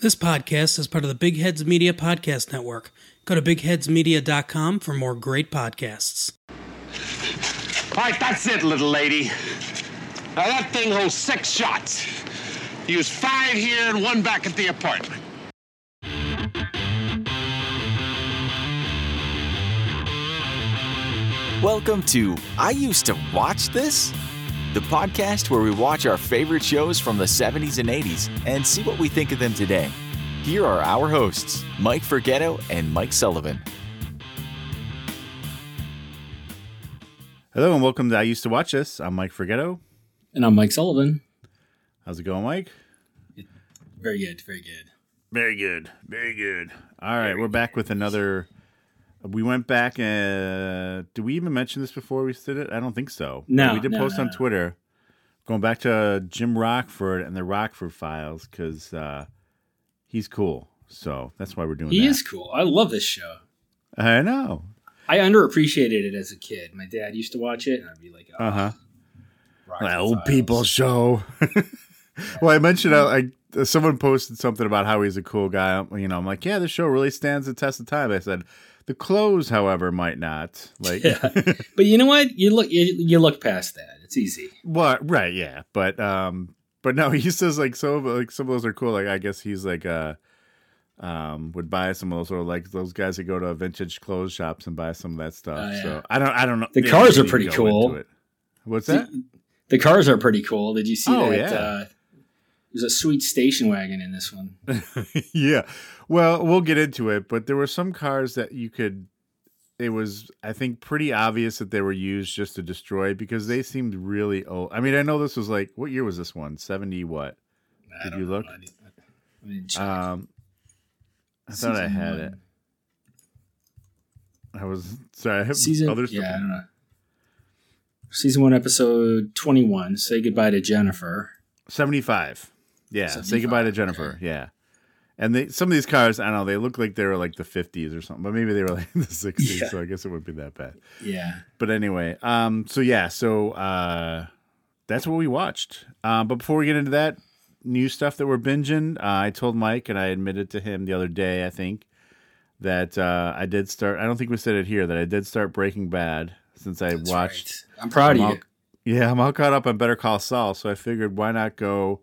This podcast is part of the Big Heads Media Podcast Network. Go to bigheadsmedia.com for more great podcasts. All right, that's it, little lady. Now that thing holds six shots. Use five here and one back at the apartment. Welcome to I Used to Watch This, the podcast where we watch our favorite shows from the 70s and 80s and see what we think of them today. Here are our hosts, Mike Forgetto and Mike Sullivan. Hello and welcome to I Used to Watch This. I'm Mike Forgetto. And I'm Mike Sullivan. How's it going, Mike? Very good, very good. Very good. Very good. All right, we're back with another. We went back. Uh, did we even mention this before we did it? I don't think so. No, we did no, post no, on no. Twitter, going back to Jim Rockford and the Rockford Files because uh, he's cool. So that's why we're doing He that. is cool. I love this show. I know. I underappreciated it as a kid. My dad used to watch it, and I'd be like, oh, Uh huh. Old people show. well, I mentioned uh, I, I someone posted something about how he's a cool guy. You know, I'm like, yeah, this show really stands the test of time. I said, the clothes, however, might not. Like, Yeah. But you know what? You look, you, you look past that. It's easy. what? Right? Yeah, but um, but no, he says like some of like some of those are cool. Like, I guess he's like uh. Um, would buy some of those or like those guys that go to vintage clothes shops and buy some of that stuff. Oh, yeah. So I don't, I don't know. The yeah, cars are pretty cool. What's that? The cars are pretty cool. Did you see Oh, that? yeah. Uh, there's a sweet station wagon in this one. yeah. Well, we'll get into it, but there were some cars that you could it was I think pretty obvious that they were used just to destroy because they seemed really old. I mean, I know this was like what year was this one? 70 what? Did you look? I didn't- I. Um I thought I had one. it. I was sorry, I have Season, other stuff. yeah, I don't know. Season one, episode twenty-one. Say goodbye to Jennifer. 75. Yeah, say goodbye to 75, Jennifer. Yeah. And they, some of these cars, I don't know, they look like they were like the 50s or something, but maybe they were like the 60s, Yeah. so I guess it wouldn't be that bad. Yeah, But anyway, um, so yeah, so uh, that's what we watched. Um, but before we get into that new stuff that we're binging, uh, I told Mike and I admitted to him the other day, I think, that uh, I did start. I don't think we said it here that I did start Breaking Bad since I that's watched. right. I'm proud I'm of all- you. Yeah, I'm all caught up on Better Call Saul, so I figured why not go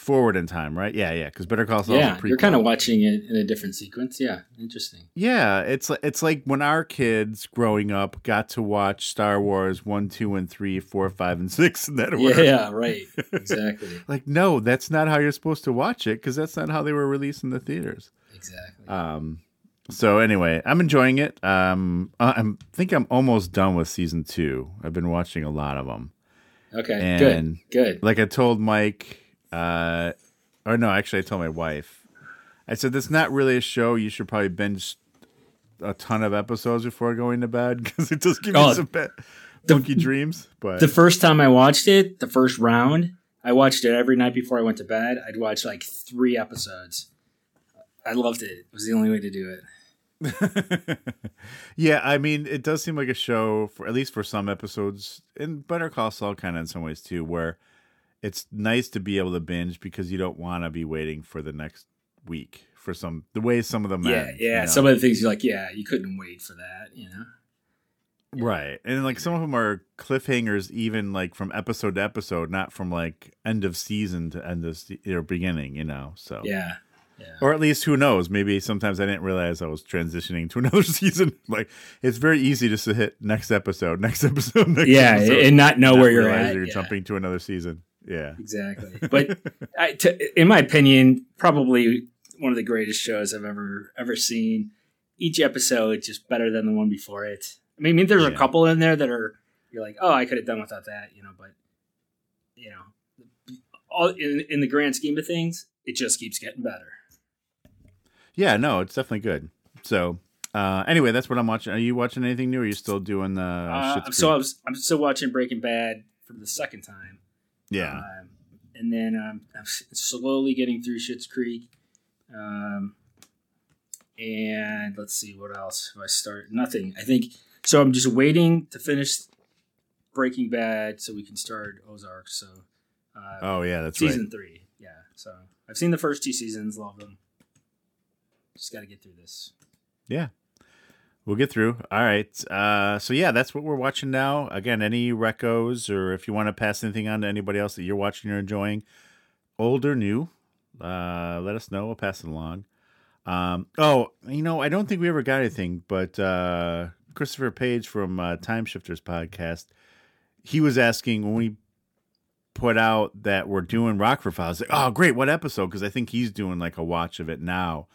forward in time, right? Yeah, yeah, because Better Call Saul. Yeah, you're kind of watching it in a different sequence. Yeah, interesting. Yeah, it's like it's like when our kids growing up got to watch Star Wars one, two, and three, four, five, and six in that order. Yeah, right. Exactly. Like, no, that's not how you're supposed to watch it because that's not how they were released in the theaters. exactly. Um, so anyway, I'm enjoying it. Um, I I'm, think I'm almost done with season two. I've been watching a lot of them. okay, and- good. Good. Like I told Mike, uh, or no, actually, I told my wife. I said that's not really a show. You should probably binge a ton of episodes before going to bed because it does give you Oh, some bad, funky dreams. But The first time I watched it, the first round, I watched it every night before I went to bed. I'd watch like three episodes. I loved it. It was the only way to do it. yeah, I mean, it does seem like a show for at least for some episodes, and Better Call Saul kind of in some ways too, where it's nice to be able to binge because you don't want to be waiting for the next week for some the way some of them Yeah, end, yeah. you know? Some of the things you're like, yeah, you couldn't wait for that. You know. Right. And like some of them are cliffhangers even like from episode to episode, not from like end of season to end of se- or beginning, you know. So Yeah. Yeah. or at least who knows, maybe sometimes I didn't realize I was transitioning to another season. Like it's very easy just to hit next episode, next episode, next Yeah, episode, and not know where you're at. You're Yeah. jumping to another season. Yeah. Exactly. But I, to, in my opinion, probably one of the greatest shows I've ever ever seen. Each episode just better than the one before it. I mean, I mean there's a couple in there that are you're like, oh, I could have done without that, you know. But you know, all in in the grand scheme of things, it just keeps getting better. Yeah, no, it's definitely good. So uh anyway, that's what I'm watching. Are you watching anything new or are you still doing the Uh, so I was I'm still watching Breaking Bad for the second time. Yeah. Um, and then um, I'm slowly getting through Schitt's Creek. Um, and let's see what else. If I start nothing, I think so. I'm just waiting to finish Breaking Bad so we can start Ozark. So uh, oh yeah, that's season right. three, yeah. So I've seen the first two seasons, love them. Just got to get through this. Yeah. We'll get through. All right. Uh, so yeah, that's what we're watching now. Again, any recos or if you want to pass anything on to anybody else that you're watching or enjoying, old or new, uh, let us know. We'll pass it along. Um, oh, you know, I don't think we ever got anything, but uh, Christopher Page from uh, Time Shifters podcast, he was asking when we put out that we're doing Rockford Files. Like, oh, great! What episode? Because I think he's doing like a watch of it now.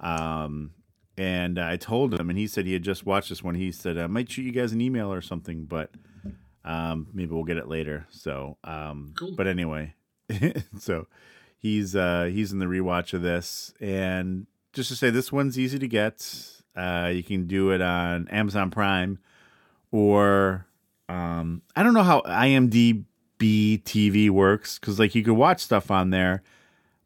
Um, and I told him, and he said he had just watched this one. He said I might shoot you guys an email or something, but um, maybe we'll get it later. So, um, Cool. but anyway, so he's uh, he's in the rewatch of this, and just to say, this one's easy to get. Uh, you can do it on Amazon Prime, or um, I don't know how IMDb TV works because like you could watch stuff on there.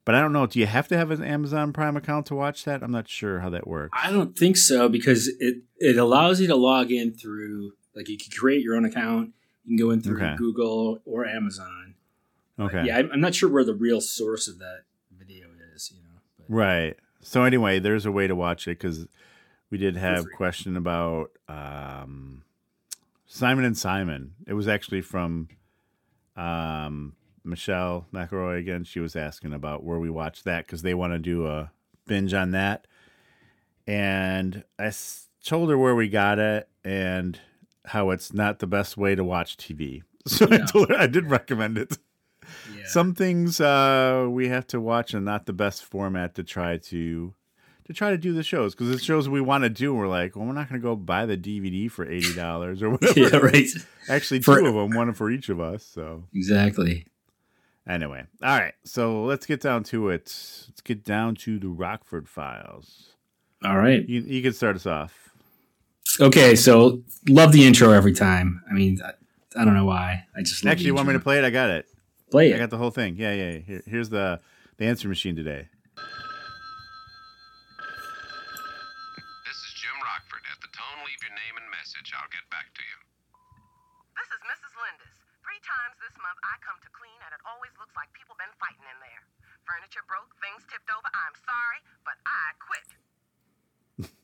But I don't know. Do you have to have an Amazon Prime account to watch that? I'm not sure how that works. I don't think so because it it allows you to log in through like you can create your own account. You can go in through Okay. Google or Amazon. But Okay. yeah, I'm, I'm not sure where the real source of that video is. You know, but Right. So anyway, there's a way to watch it because we did have free. question about um, Simon and Simon. It was actually from um, Michelle McElroy again. She was asking about where we watch that because they want to do a binge on that. And I s- told her where we got it and how it's not the best way to watch TV. So I told her I did recommend it yeah, some things uh, we have to watch and not the best format to try to to try to do the shows because the shows we want to do we're like well we're not going to go buy the dvd for $80 or whatever yeah, right, actually For- two of them one for each of us so exactly. Anyway all right so let's get down to it let's get down to the rockford files All right. you, you can start us off Okay, so love the intro every time. I mean, I, I don't know why. I just love actually you want me to play it i got it play it. i got the whole thing yeah yeah yeah. Here, here's the the answer machine today always looks like people been fighting in there. Furniture broke, things tipped over. I'm sorry, but I quit.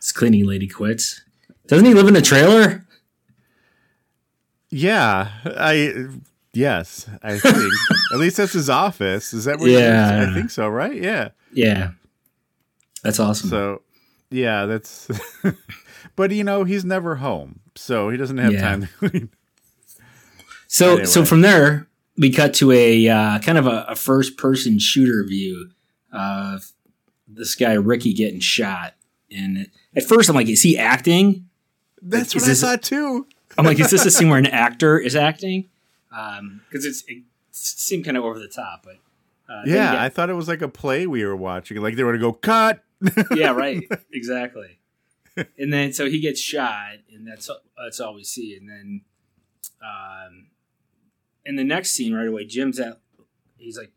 This cleaning lady quits. Doesn't he live in a trailer? Yeah, I yes, I think at least that's his office. Is that where? he lives? Yeah. I think so. Right? Yeah. Yeah, that's awesome. So, yeah, that's. but you know, he's never home, so he doesn't have Yeah. time to clean. So Anyway. so from there we cut to a uh, kind of a, a first person shooter view of this guy Ricky getting shot. And at first I'm like, is he acting? That's Is what this- I thought too. I'm like, is this a scene where an actor is acting? Because it's it seemed kind of over the top, but uh, then Yeah, I thought it was like a play we were watching. Like they were going to go cut. yeah, right, exactly. And then so he gets shot, and that's that's all we see. And then, um, in the next scene, right away, Jim's at. He's like,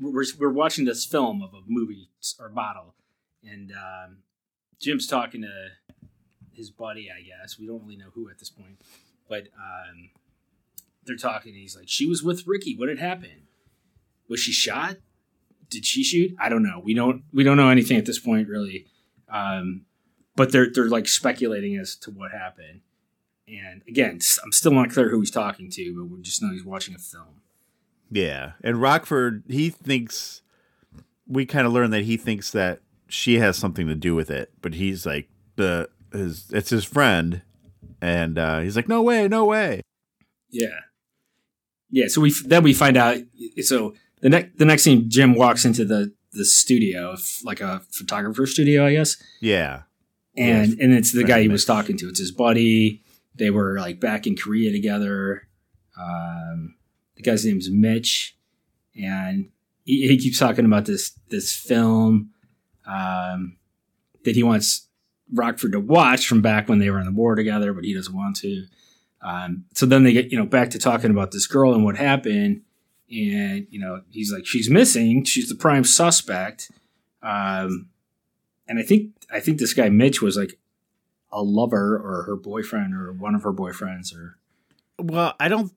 we're we're watching this film of a movie or bottle, and um, Jim's talking to his buddy. I guess we don't really know who at this point, but um, they're talking. He's like, she was with Ricky. What had happened? Was she shot? did she shoot? I don't know. We don't we don't know anything at this point really. Um, but they're they're like speculating as to what happened. And again, I'm still not clear who he's talking to, but we just know he's watching a film. Yeah, and Rockford, he thinks we kind of learned that he thinks that she has something to do with it, but he's like the his it's his friend, and uh, he's like, no way, no way. Yeah, yeah. So we then we find out. So the next the next scene, Jim walks into the the studio, like a photographer studio, I guess. Yeah, and Yes. and it's the guy he was talking to. It's his buddy. They were like back in Korea together. Um, the guy's name's Mitch, and he, he keeps talking about this this film um, that he wants Rockford to watch from back when they were in the war together, but he doesn't want to. Um, so then they get you know back to talking about this girl and what happened, and you know he's like she's missing. She's the prime suspect. Um, and I think I think this guy Mitch was like a lover or her boyfriend or one of her boyfriends or Well, I don't.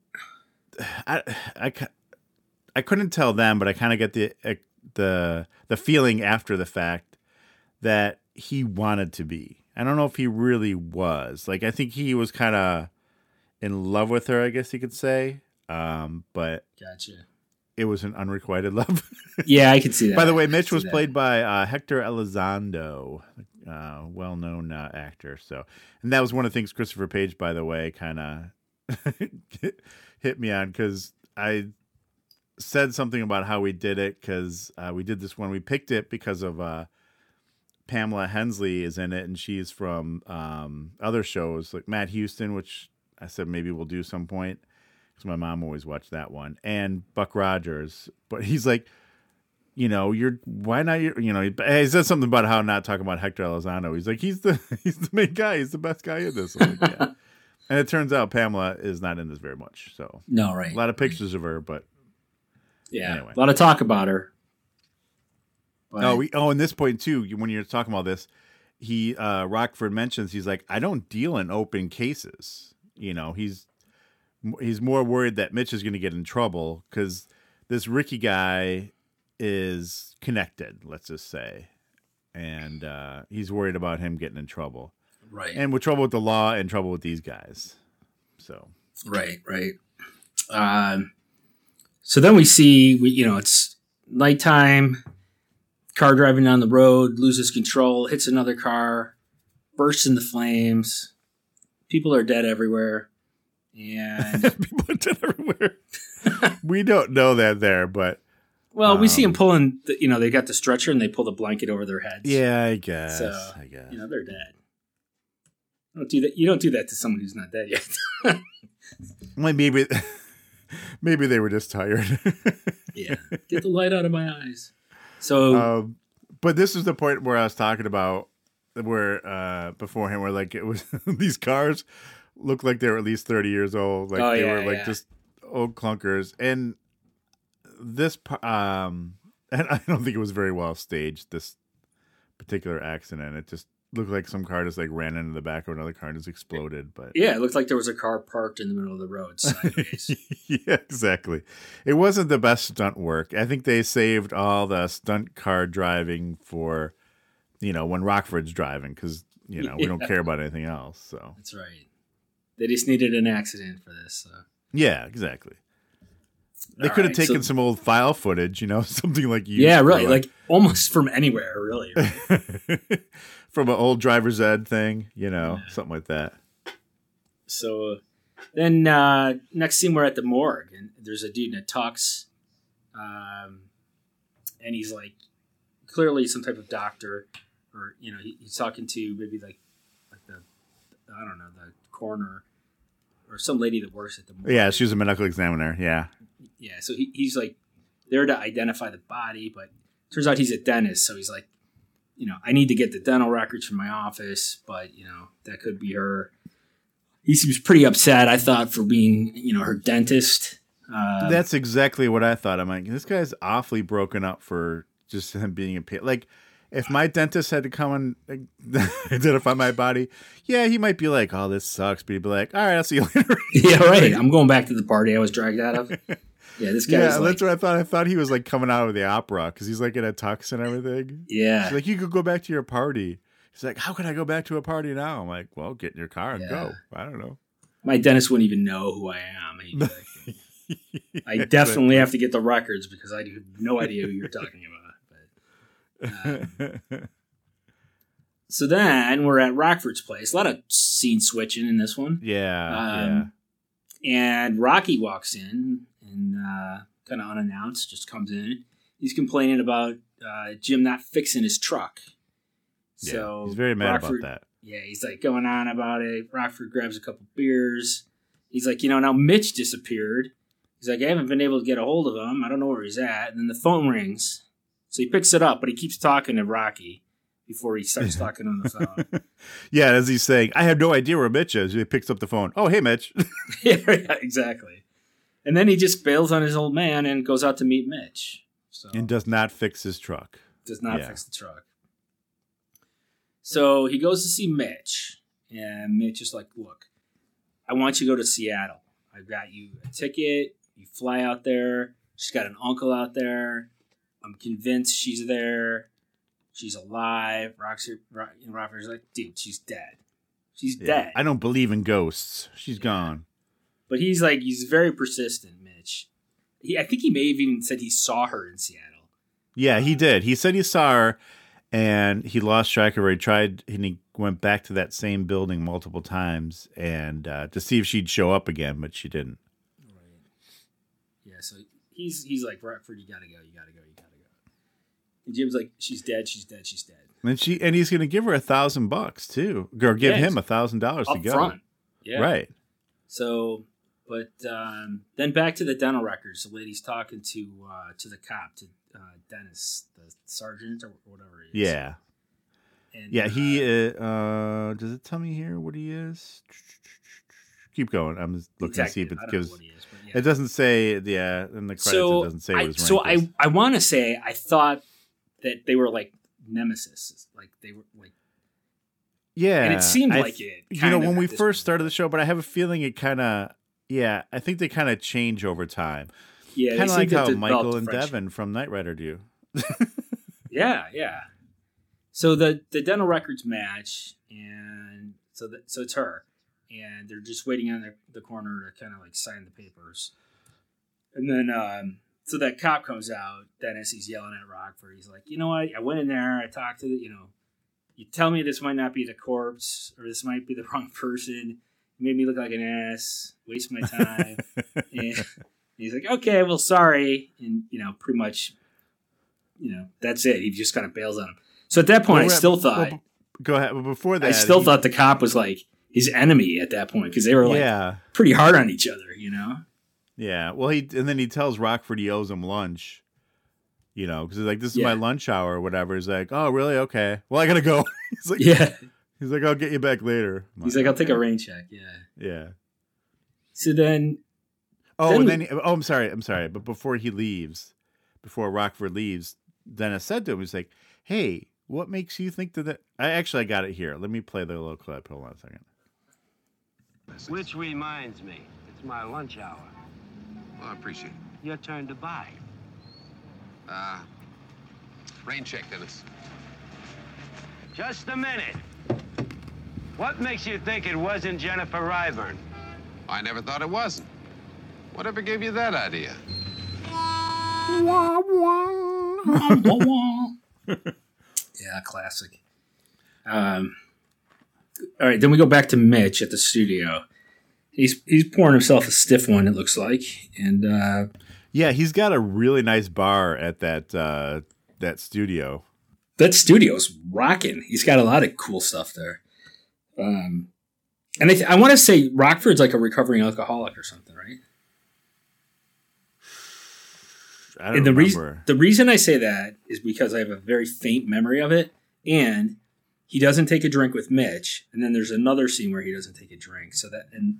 I I I couldn't tell them, but I kind of get the uh, the the feeling after the fact that he wanted to be. I don't know if he really was. Like I think he was kind of in love with her, I guess you could say. Um, but Gotcha. it was an unrequited love. Yeah, I can see that. By the way, Mitch see was that. played by uh, Hector Elizondo, uh, well-known uh, actor. So, and that was one of the things Christopher Page, by the way, kind of hit me on because I said something about how we did it because uh, we did this one. We picked it because of uh, Pamela Hensley is in it, and she's from um, other shows like Matt Houston, which I said maybe we'll do some point because my mom always watched that one, and Buck Rogers. But he's like, you know, you're why not? You're, you know, he, he said something about how not talking about Hector Elizondo. He's like, he's the he's the main guy. He's the best guy in this. Like, yeah. And it turns out Pamela is not in this very much. So No, right. a lot of pictures of her, but yeah. anyway. A lot of talk about her. But- Oh, we, oh, in this point too, when you're talking about this, he uh Rockford mentions he's like, I don't deal in open cases. You know, he's he's more worried that Mitch is going to get in trouble because this Ricky guy is connected. Let's just say, and uh, he's worried about him getting in trouble, right. and with trouble with the law and trouble with these guys. So Right, right. Um, so then we see, we, you know, it's nighttime. Car driving down the road loses control, hits another car, bursts into flames. People are dead everywhere, and people are dead everywhere. we don't know that there, but well, we see Um, them pulling. The, you know, they got the stretcher and they pull the blanket over their heads. yeah, I guess. So, I guess. you know they're dead. Don't do that. You don't do that to someone who's not dead yet. Well, maybe maybe they were just tired. yeah, get the light out of my eyes. So um, but this is the point where I was talking about where uh beforehand where like it was these cars looked like they were at least 30 years old like Oh, they yeah, were like yeah. just old clunkers and this um and I don't think it was very well staged this particular accident it just looked like some car just like ran into the back of another car and just exploded but yeah, it looked like there was a car parked in the middle of the road sideways. yeah, exactly. It wasn't the best stunt work. I think they saved all the stunt car driving for, you know, when Rockford's driving because you know we don't care about anything else. So That's right. They just needed an accident for this. So. yeah, exactly. They could have right, taken so- some old file footage, you know, something like you. Yeah, really, like almost from anywhere, really. from an old driver's ed thing, you know, something like that. so then uh, next scene, we're at the morgue, and there's a dude that talks, um, and he's like clearly some type of doctor, or you know, he, he's talking to maybe like like the I don't know the coroner or some lady that works at the morgue. Yeah, she was a medical examiner. Yeah, Yeah, so he, he's like there to identify the body, but turns out he's a dentist, so he's like, you know, I need to get the dental records from my office, but you know, that could be her. He seems pretty upset, I thought, for being, you know, her dentist. Uh, That's exactly what I thought. I'm like, this guy's awfully broken up for just him being a pa- like. If my dentist had to come and identify my body, yeah, he might be like, "Oh, this sucks," but he'd be like, "All right, I'll see you later." yeah, right. I'm going back to the party I was dragged out of. Yeah, this guy. yeah, like, that's what I thought. I thought he was like coming out of the opera because he's like in a tux and everything. yeah, She's like, "You could go back to your party." He's like, "How can I go back to a party now?" I'm like, "Well, get in your car and Yeah. go." I don't know. my dentist wouldn't even know who I am. Like, I definitely have to get the records because I have no idea who you're talking about. But So then we're at Rockford's place. A lot of scene switching in this one. yeah, Um, And Rocky walks in and uh, kind of unannounced, just comes in. He's complaining about uh, Jim not fixing his truck. yeah. So he's very mad Rockford- about that. Yeah, he's like going on about it. Rockford grabs a couple beers. He's like, you know, now Mitch disappeared. He's like, I haven't been able to get a hold of him. I don't know where he's at. And then the phone rings. So he picks it up, but he keeps talking to Rocky before he starts talking on the phone. Yeah, as he's saying, I have no idea where Mitch is. He picks up the phone. Oh, hey, Mitch. yeah, yeah, exactly. And then he just bails on his old man and goes out to meet Mitch. So and does not fix his truck. does not yeah. fix the truck. So he goes to see Mitch, and Mitch is like, "Look, I want you to go to Seattle. I've got you a ticket. You fly out there. She's got an uncle out there. I'm convinced she's there. She's alive. Roxy, Rock, Rockford's like, dude, she's dead. She's Yeah. dead. I don't believe in ghosts. She's gone. But he's like, he's very persistent, Mitch. He, I think he may have even said he saw her in Seattle. Yeah, he did. He said he saw her and he lost track of her. He tried and he went back to that same building multiple times and uh, to see if she'd show up again, but she didn't. Right. Yeah, so he's he's like, Rockford, you gotta go, you gotta go, you gotta go. And Jim's like, she's dead, she's dead, she's dead. And she and he's gonna give her a thousand bucks too. Or give Yeah, him a thousand dollars to go. front. Yeah. Right. So, but um, then back to the dental records. The lady's talking to uh, to the cop, to uh, Dennis, the sergeant or whatever he is. Yeah. And, Yeah, uh, he uh, uh does it tell me here what he is? Keep going. I'm just looking to see if it gives is, yeah. it doesn't say yeah, in the credits so it doesn't say I, so. I I want to say I thought that they were like nemesis, like they were like Yeah, and it seemed I like it, You know, when we first point. started the show, but I have a feeling it kind of, yeah, I think they kind of change over time. yeah, kind of like how Michael and friendship. Devon from Knight Rider do. Yeah, yeah. So the the dental records match, and so that so it's her, and they're just waiting on the, the coroner to kind of like sign the papers, and then um, so that cop comes out. Dennis, he's yelling at Rockford. He's like, you know what? I went in there. I talked to the, you know, you tell me this might not be the corpse or this might be the wrong person. Made me look like an ass. Waste my time. and he's like, okay, well, sorry, and you know, pretty much you know, that's it. He just kind of bails on him. So at that point, I still well, thought well, Go ahead. But before that, I still he- thought the cop was like his enemy at that point because they were like yeah, pretty hard on each other, you know. yeah. Well, he and then he tells Rockford he owes him lunch. You know, because he's like, "This is Yeah. my lunch hour or whatever." He's like, "Oh, really? Okay. Well, I gotta go." he's like, Yeah, He's like, "I'll get you back later." I'm he's like, I'll take a rain check. Yeah. "Yeah." So then, Oh, Then and we- then oh, I'm sorry, I'm sorry. But before he leaves, before Rockford leaves, Dennis said to him, "He's like, hey, what makes you think that?" that I actually I got it here. Let me play the little clip. Hold on a second. Which reminds me, it's my lunch hour. Well, I appreciate it. Your turn to buy. Uh, rain check, Dennis. Just a minute. What makes you think it wasn't Jennifer Ryburn? I never thought it wasn't. Whatever gave you that idea? yeah, classic. Um, all right, then we go back to Mitch at the studio. He's he's pouring himself a stiff one. It looks like, and uh, Yeah, he's got a really nice bar at that uh, that studio. that studio's rocking. He's got a lot of cool stuff there. Um, and I, th- I want to say Rockford's like a recovering alcoholic or something, right? I don't and the remember. reason the reason I say that is because I have a very faint memory of it, and he doesn't take a drink with Mitch, and then there's another scene where he doesn't take a drink. So that and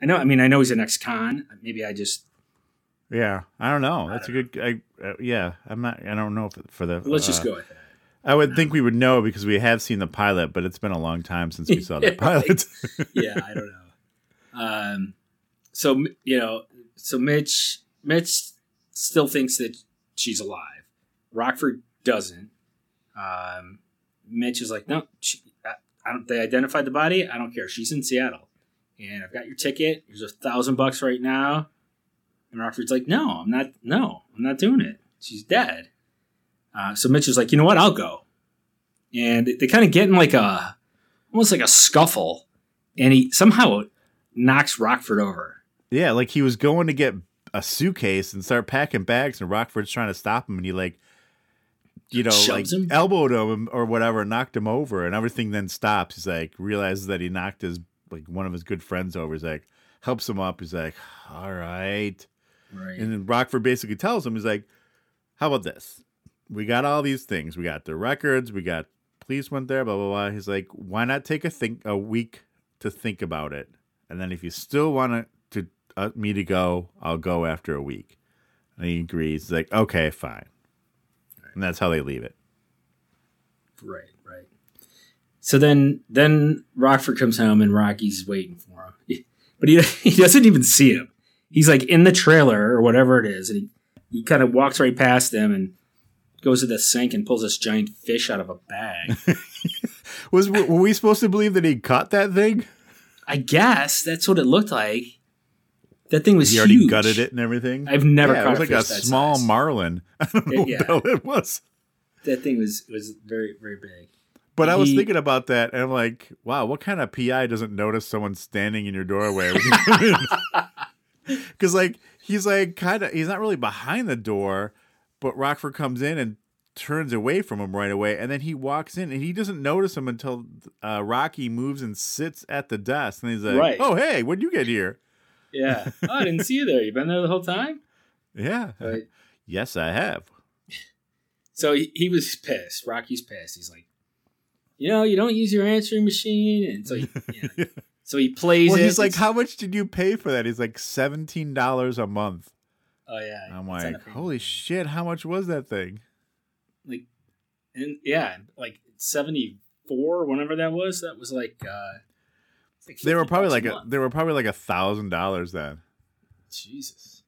I know, I mean, I know he's an ex-con. Maybe I just yeah, I don't know. That's a good. I, uh, yeah, I'm not. I don't know if for the. let's just uh, go with that. I would think we would know because we have seen the pilot, but it's been a long time since we saw the pilot. yeah, I don't know. Um, so you know, so Mitch, Mitch still thinks that she's alive. Rockford doesn't. Um, Mitch is like, no, she, I, I don't. They identified the body. I don't care. She's in Seattle, and I've got your ticket. Here's a thousand bucks right now. And Rockford's like, no, I'm not. No, I'm not doing it. She's dead. Uh, so Mitch is like, you know what? I'll go. And they kind of get in like a almost like a scuffle, and he somehow knocks Rockford over. Yeah, like he was going to get a suitcase and start packing bags, and Rockford's trying to stop him, and he like, you know, like him? elbowed him or whatever, knocked him over, and everything then stops. He's like realizes that he knocked his like one of his good friends over. He's like helps him up. He's like, all right, Right. and then Rockford basically tells him, he's like, how about this? We got all these things. We got the records. We got police went there. Blah blah blah. He's like, why not take a think a week to think about it, and then if you still want to uh, me to go, I'll go after a week. And he agrees. He's like, okay, fine. And that's how they leave it. Right, right. So then, then Rockford comes home and Rocky's waiting for him, but he he doesn't even see him. He's like in the trailer or whatever it is, and he he kind of walks right past them and goes to the sink and pulls this giant fish out of a bag. Was were we supposed to believe that he caught that thing? I guess that's what it looked like. That thing was He already huge. gutted it and everything. I've never yeah, caught it was a like a that small size. marlin. I don't know Yeah. what it was. That thing was was very very big. But I was He- thinking about that, and I'm like, wow, what kind of PI doesn't notice someone standing in your doorway? when you come in? Because like he's like kind of he's not really behind the door, but Rockford comes in and turns away from him right away, and then he walks in and he doesn't notice him until uh, Rocky moves and sits at the desk, and he's like, Right. "Oh hey, when'd you get here?" Yeah. Oh, I didn't see you there. You've been there the whole time? Yeah, Right. yes, I have. So he, he was pissed. Rocky's pissed. He's like, you know, you don't use your answering machine, and so he, yeah. so he plays Well, it. he's like, It's- "How much did you pay for that?" He's like, seventeen dollars a month. Oh yeah. I'm like, holy shit, how much was that thing? like, and yeah, like seventy four, whenever that was. That was like, uh, like They were probably like a, month. they were probably like a thousand dollars then. Jesus.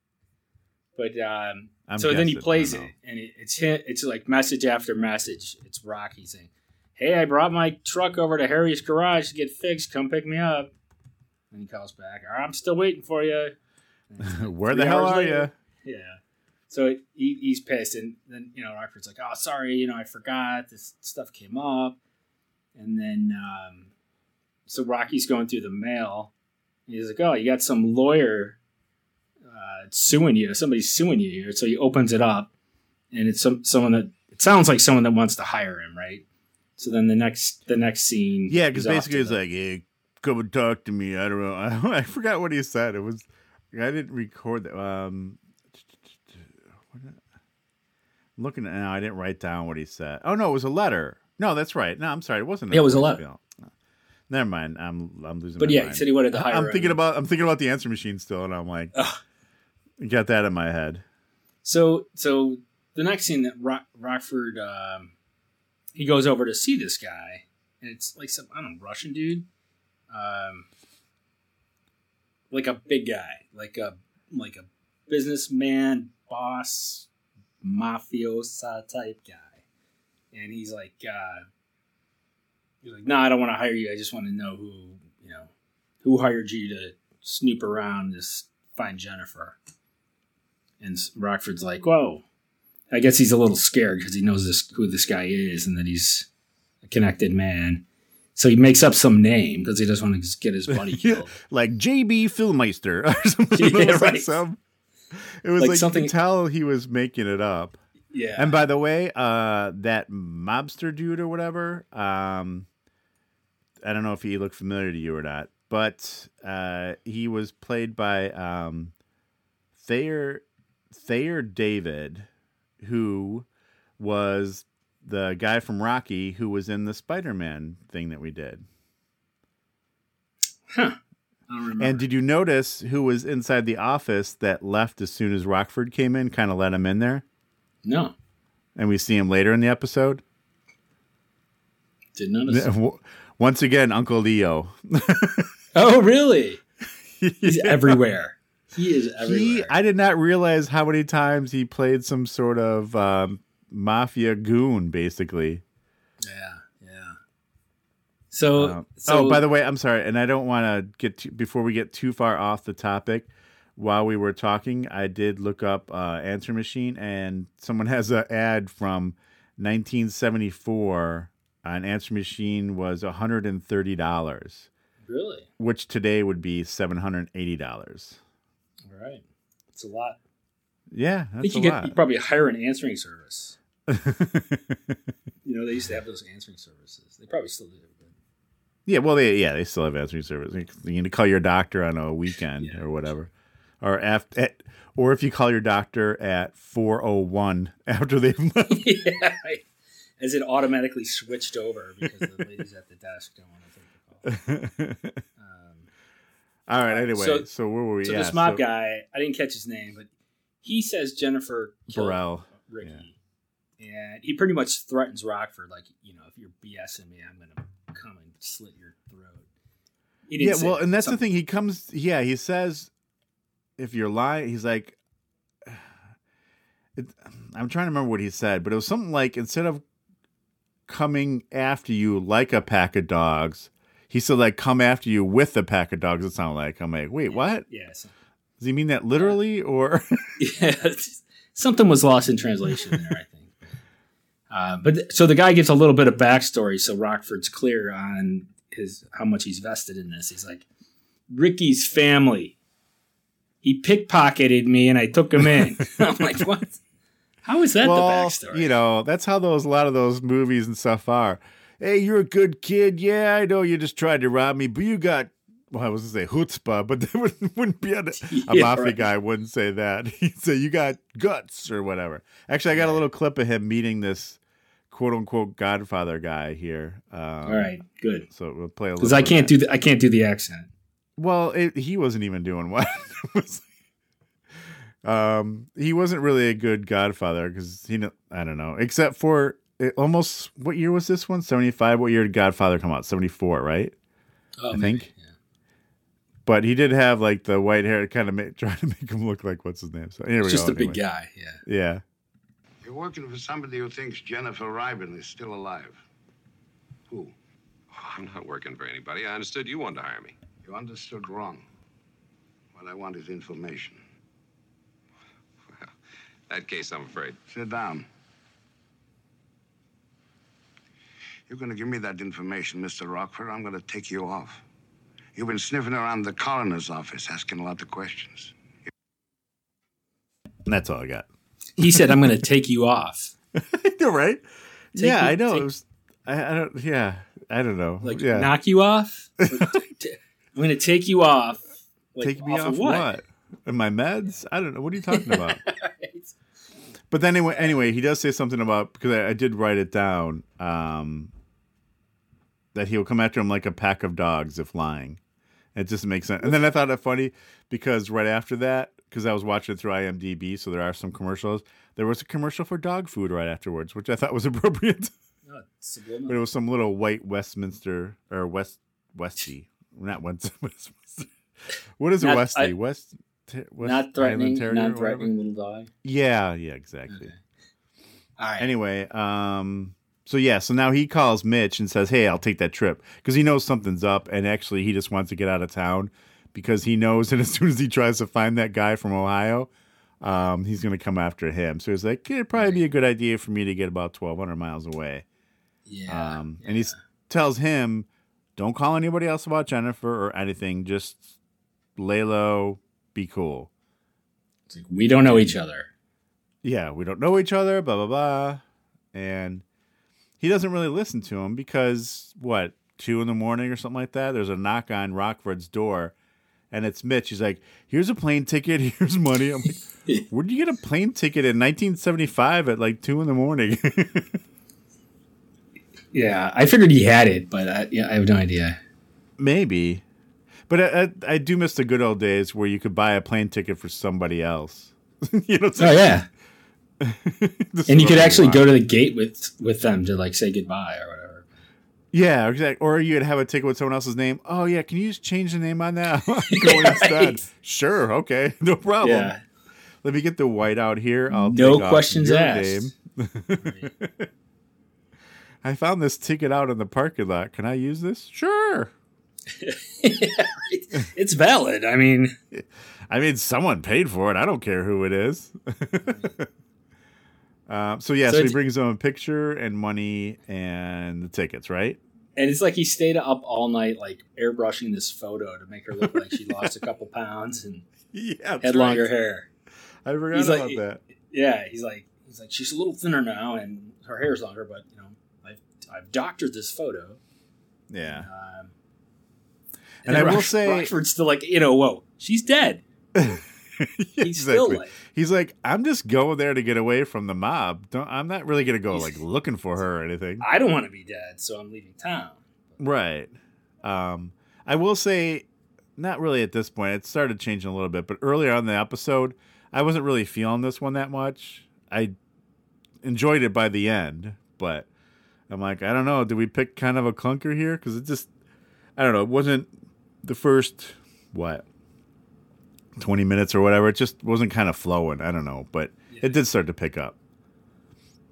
But um, I'm so then he plays it, and it, it's hit. It's like message after message. It's Rocky saying, "Hey, I brought my truck over to Harry's garage to get fixed. Come pick me up." And he calls back, "I'm still waiting for you." Like Where the hell are later. Yeah. So he, he's pissed, and then you know Rockford's like, "Oh, sorry, you know I forgot this stuff came up," and then um, so Rocky's going through the mail. And he's like, "Oh, you got some lawyer uh, suing you. Somebody's suing you here." So he opens it up, and it's some someone that it sounds like someone that wants to hire him, right? So then the next the next scene, Yeah, because basically it's like, hey, come and talk to me. I don't know. I, I forgot what he said. It was I didn't record that. Um, I'm looking at now. I didn't write down what he said. Oh no, it was a letter. No, that's right. No, I'm sorry. It wasn't. Yeah, it was a letter. Never mind. I'm I'm losing. But yeah, mind. he said he wanted to hire I'm him. thinking about I'm thinking about the answer machine still, and I'm like, got that in my head. So so the next scene that Rock, Rockford um, he goes over to see this guy, and it's like some I don't know Russian dude, um, like a big guy, like a like a businessman, boss, mafiosa type guy, and he's like, uh, he's like, no, I don't want to hire you. I just want to know who you know who hired you to snoop around this find Jennifer. And Rockford's like, "Whoa!" I guess he's a little scared because he knows this who this guy is and that he's a connected man. So he makes up some name because he doesn't want to get his buddy killed. like JB Philmeister or something. Yeah, was like some- it was Like like, something- you could tell he was making it up. Yeah, And by the way, uh, that mobster dude or whatever, um, I don't know if he looked familiar to you or not, but uh, he was played by um, Thayer Thayer David, who was the guy from Rocky who was in the Spider-Man thing that we did. Remember. And did you notice who was inside the office that left as soon as Rockford came in, kind of let him in there? no, And we see him later in the episode. didn't notice. Once again, Uncle Leo. oh, really? He's everywhere. He is everywhere. He, I did not realize how many times he played some sort of um, mafia goon, basically. yeah, yeah. So, Uh, so oh, by the way, I'm sorry, and I don't want to get too, before we get too far off the topic. While we were talking, I did look up uh, Answer Machine, and someone has an ad from 1974. An Answer Machine was 130 dollars, really, which today would be 780 dollars. all right, it's a lot. Yeah, I that's think a you lot. could you probably hire an answering service. You know, they used to have those answering services. They probably still do. Yeah, well, they yeah they still have answering service. You need to call your doctor on a weekend Yeah. or whatever, or after, at, or if you call your doctor at four oh one after they've left. yeah. As it automatically switched over because the ladies at the desk don't want to take the call. Um, All right. Anyway, so, So- where were we? so yeah, this mob so- guy, I didn't catch his name, but he says Jennifer Burrell. Ricky, and he pretty much threatens Rockford, like you know, if you're BSing me, I'm gonna come and slit your throat. Yeah, well, and that's the thing. He comes. Yeah, he says, if you're lying, he's like, it, I'm trying to remember what he said, but it was something like instead of coming after you like a pack of dogs, he said like come after you with a pack of dogs. It sounded like I'm like, wait, what? Yeah. Does he mean that literally or? yeah. Something was lost in translation there, I think. Uh, but so the guy gives a little bit of backstory, so Rockford's clear on his how much he's vested in this. He's like, Ricky's family. He pickpocketed me, and I took him in. I'm like, what? How is that well, the backstory? you know, that's how those a lot of those movies and stuff are. Hey, you're a good kid. Yeah, I know you just tried to rob me, but you got. Well, I was gonna say chutzpah, but that wouldn't, wouldn't be a, a Yeah, mafia right. guy wouldn't say that. He'd say you got guts or whatever. Actually, I got a little clip of him meeting this quote unquote Godfather guy here. Um, All right, good. so we'll play a little. Because I can't do the, I can't do the accent. Well, it, he wasn't even doing well. Was- um, he wasn't really a good Godfather because he, I don't know, except for it almost what year was this one? Seventy five. What year did Godfather come out? Seventy four, right? Oh, I think. But he did have like the white hair, kind of make, trying to make him look like what's his name. So anyway, just a big guy. Yeah. Yeah. You're working for somebody who thinks Jennifer Ryburn is still alive. Who? Oh, I'm not working for anybody. I understood you wanted to hire me. You understood wrong. What I want is information. In that case, I'm afraid. Sit down. You're going to give me that information, Mr. Rockford. I'm going to take you off. You've been sniffing around the coroner's office, asking a lot of questions. And that's all I got. He said, "I'm going to take you off." You're right. yeah, me- I know. take- it was, I, I don't. Yeah, I don't know. Like yeah. knock you off. I'm going to take you off. Like, Take me off, of what? And my meds? I don't know. What are you talking about? But then anyway, anyway, he does say something about because I, I did write it down. Um, that he'll come after him like a pack of dogs if lying. It just makes sense. And then I thought it funny because right after that, because I was watching it through IMDb, so there are some commercials. There was a commercial for dog food right afterwards, which I thought was appropriate. It's but it was some little white Westminster or West Westie, not West Westminster. What is a Not- Westie? I- West, West not threatening, not threatening little dog. Yeah, yeah, exactly. All right. Anyway, um, so yeah, so now he calls Mitch and says, "Hey, I'll take that trip," because he knows something's up, and actually, he just wants to get out of town because he knows that as soon as he tries to find that guy from Ohio, um, he's going to come after him. So he's like, "It'd probably be a good idea for me to get about twelve hundred miles away." Yeah. Um, and he tells him, "Don't call anybody else about Jennifer or anything. Just lay low, be cool." It's like, we don't know each other. yeah, we don't know each other, blah blah blah, and he doesn't really listen to him because what two in the morning or something like that. There's a knock on Rockford's door, and it's Mitch. He's like, "Here's a plane ticket. Here's money." I'm like, "Where'd you get a plane ticket in 1975 at like two in the morning?" Yeah, I figured he had it, but I, yeah, I have no idea. Maybe, but I, I, I do miss the good old days where you could buy a plane ticket for somebody else. you know, Oh yeah, and you could actually go to the gate with with them to like say goodbye or. Yeah, exactly. Or you'd have a ticket with someone else's name. Oh yeah, can you just change the name on that? Go instead. Sure, okay, no problem. Yeah, Let me get the white out here. I'll No take off questions your asked. name. I found this ticket out in the parking lot. Can I use this? Sure. it's valid. I mean, I mean, someone paid for it. I don't care who it is. Um, so yeah, So so, he brings them a picture and money and the tickets, right? and it's like he stayed up all night, like airbrushing this photo to make her look like she lost a couple pounds and Yeah, had longer right. hair. I forgot He's about like- that. Yeah, he's like he's like she's a little thinner now and her hair's longer, but you know I've I've doctored this photo. Yeah. Um, And I will say- Rockford's still like you know whoa she's dead. He's still Exactly. like He's like, I'm just going there to get away from the mob. Don't, I'm not really gonna go like looking for her or anything. I don't want to be dead, so I'm leaving town. Right. Um, I will say, not really at this point. It started changing a little bit, but earlier on in the episode, I wasn't really feeling this one that much. I enjoyed it by the end, but I'm like, I don't know. Did we pick kind of a clunker here? Because it just, I don't know. It wasn't the first what 20 minutes or whatever. It just wasn't kind of flowing. I don't know, but It did start to pick up,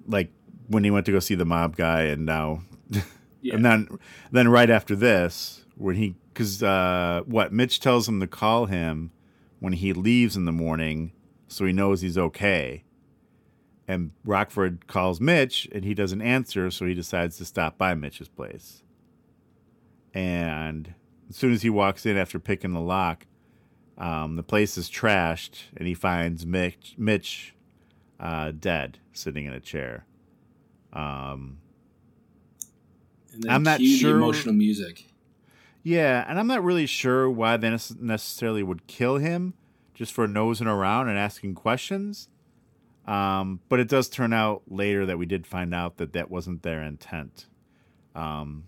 like when he went to go see the mob guy, and now, Yeah. and then then right after this, when he because uh, what Mitch tells him to call him when he leaves in the morning, so he knows he's okay. And Rockford calls Mitch, and he doesn't answer, so he decides to stop by Mitch's place. And as soon as he walks in after picking the lock, um, the place is trashed, and he finds Mitch, Mitch uh, dead, sitting in a chair. Um, I'm not sure- emotional music. yeah, and I'm not really sure why they necessarily would kill him just for nosing around and asking questions. Um, but it does turn out later that we did find out that that wasn't their intent. Um,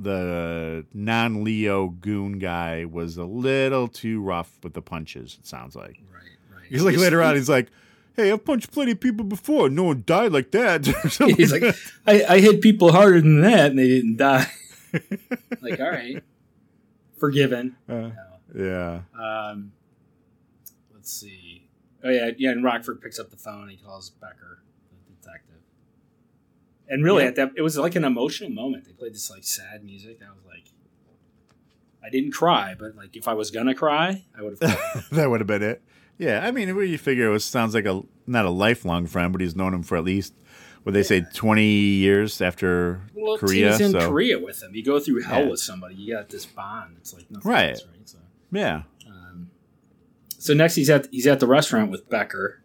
the non Leo goon guy was a little too rough with the punches, it sounds like. Right, right. He's like later on, he's like, hey, I've punched plenty of people before. No one died like that. He's like, I, I hit people harder than that, and they didn't die. like, all right, forgiven. Uh, yeah. Um, let's see. Oh yeah, yeah. And Rockford picks up the phone. He calls Becker. And really, Yeah. at that, it was like an emotional moment. They played this like sad music. I was like, I didn't cry, but like if I was gonna cry, I would have. that would have been it. Yeah, I mean, what you figure it was sounds like a not a lifelong friend, but he's known him for at least what they say twenty years after well, Korea. he's in so Korea with him. You go through hell Yeah. with somebody. You got this bond. It's like nothing Right. else, right? So, yeah, um, so next he's at he's at the restaurant with Becker,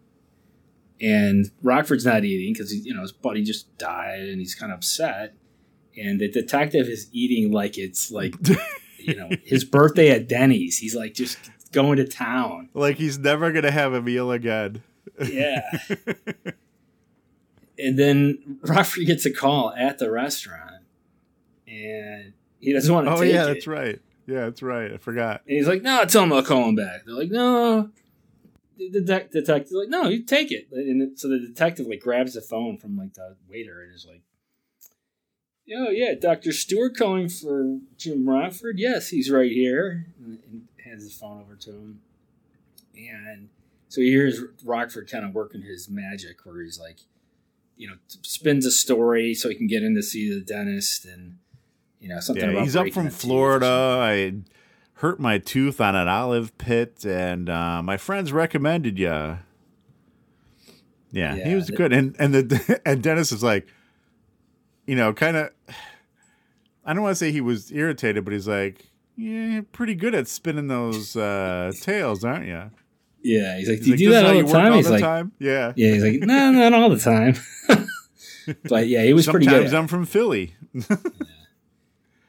and Rockford's not eating because you know his buddy just died and he's kind of upset, and the detective is eating like it's like you know his birthday at Denny's. He's like just going to town. like he's never gonna have a meal again. Yeah. and then Rockford gets a call at the restaurant, and he doesn't want to Oh yeah, it. that's right. Yeah, that's right. I forgot. And he's like, "No, tell him I'll call him back." They're like, "No." The detective's like, "No, you take it." And so the detective like grabs the phone from like the waiter and is like, "Oh yeah, Doctor Stewart calling for Jim Rockford. Yes, he's right here." And, and hands his phone over to him, and so he hears Rockford kind of working his magic, where he's like, you know, spins a story so he can get in to see the dentist and. You know something Yeah, about he's up from a tooth or Florida. I hurt my tooth on an olive pit, and uh, my friends recommended you. Yeah, Yeah, he was good, and and the and Dennis is like, you know, kind of. I don't want to say he was irritated, but he's like, "Yeah, you're pretty good at spinning those uh, tails, aren't you?" Yeah, he's like, do you do that all the time? all He's the like, time? Yeah, yeah, he's like, no, not all the time. but yeah, he was pretty Sometimes good. I'm from Philly.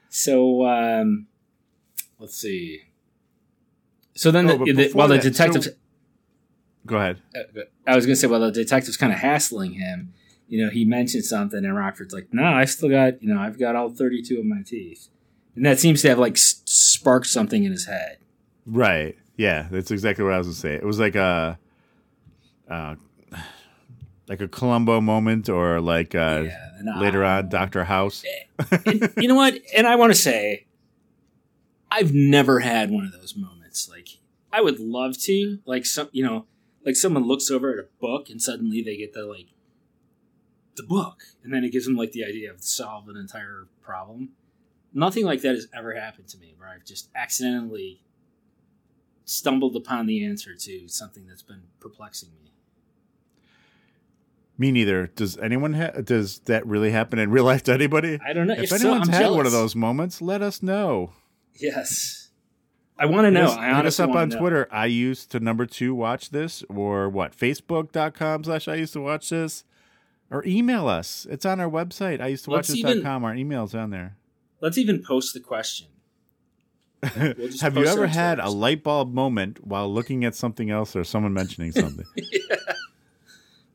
So um, let's see. So then, Oh, the, the, while the that, so- detectives, Go ahead. uh, I was gonna say, while the detective's kind of hassling him, you know, he mentioned something, and Rockford's like, "No, I still got, you know, I've got all thirty-two of my teeth," and that seems to have like sparked something in his head. Right. Yeah, that's exactly what I was gonna say. It was like a, uh, like a Columbo moment, or like uh, Yeah, later on Doctor House. and you know what? And I want to say, I've never had one of those moments. Like, I would love to. Like some, you know, like someone looks over at a book and suddenly they get the like the book, and then it gives them like the idea of solve an entire problem. Nothing like that has ever happened to me, where I've just accidentally stumbled upon the answer to something that's been perplexing me. Me neither. Does anyone ha- does that really happen in real life to anybody? I don't know. If, If anyone's I'm had one of those moments, let us know. Yes, I want to know. Hit us, I hit us up wanna on know. Twitter. I used to number two watch this, or what? Facebook.com slash I used to watch this, or email us. It's on our website. I used to watch Let's this.com. Our email's on there. Let's even post the question. We'll Have you ever had a light bulb moment while looking at something else or someone mentioning something?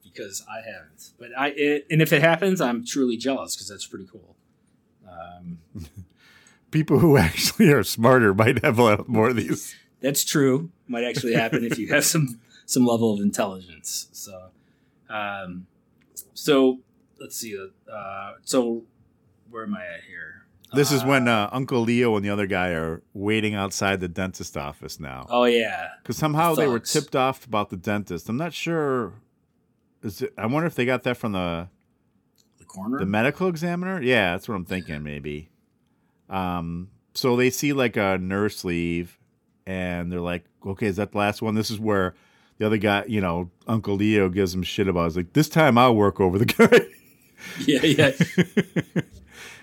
because I haven't. But I it, and if it happens, I'm truly jealous because that's pretty cool. Um, People who actually are smarter might have a lot more of these. that's true. Might actually happen if you have some some level of intelligence. So, um, so let's see. Uh, so where am I at here? This is when uh, Uncle Leo and the other guy are waiting outside the dentist office now. Oh yeah, Because somehow they were tipped off about the dentist. I'm not sure Is it, I wonder if they got that from the The coroner. the medical examiner. Yeah, that's what I'm thinking. Maybe. Um. So they see like a nurse leave, and they're like, "Okay, is that the last one?" This is where the other guy, you know, Uncle Leo gives him shit about. He's like, "This time I'll work over the guy." yeah, yeah.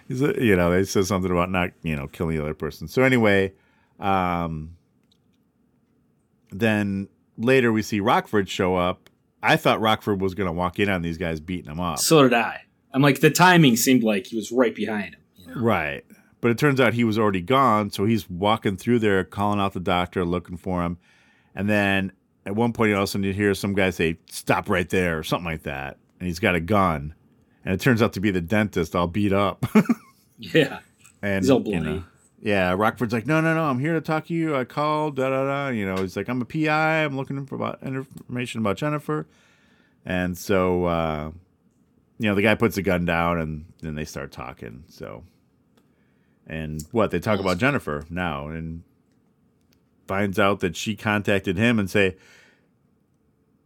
You know, they said something about not, you know, killing the other person. So anyway, um, then later we see Rockford show up. I thought Rockford was going to walk in on these guys beating him up. So did I. I'm like the timing seemed like he was right behind him. You know? Right. But it turns out he was already gone, so he's walking through there, calling out the doctor, looking for him. And then at one point, all of a sudden, you hear some guy say, Stop right there, or something like that. And he's got a gun. And it turns out to be the dentist, all beat up. Yeah. and He's all you know, yeah, Rockford's like, no, no, no, I'm here to talk to you. I called, da da da. You know, he's like, I'm a PI. I'm looking for about information about Jennifer. And so, uh, you know, the guy puts the gun down, and then they start talking. So, and what they talk about Jennifer now, and finds out that she contacted him and say,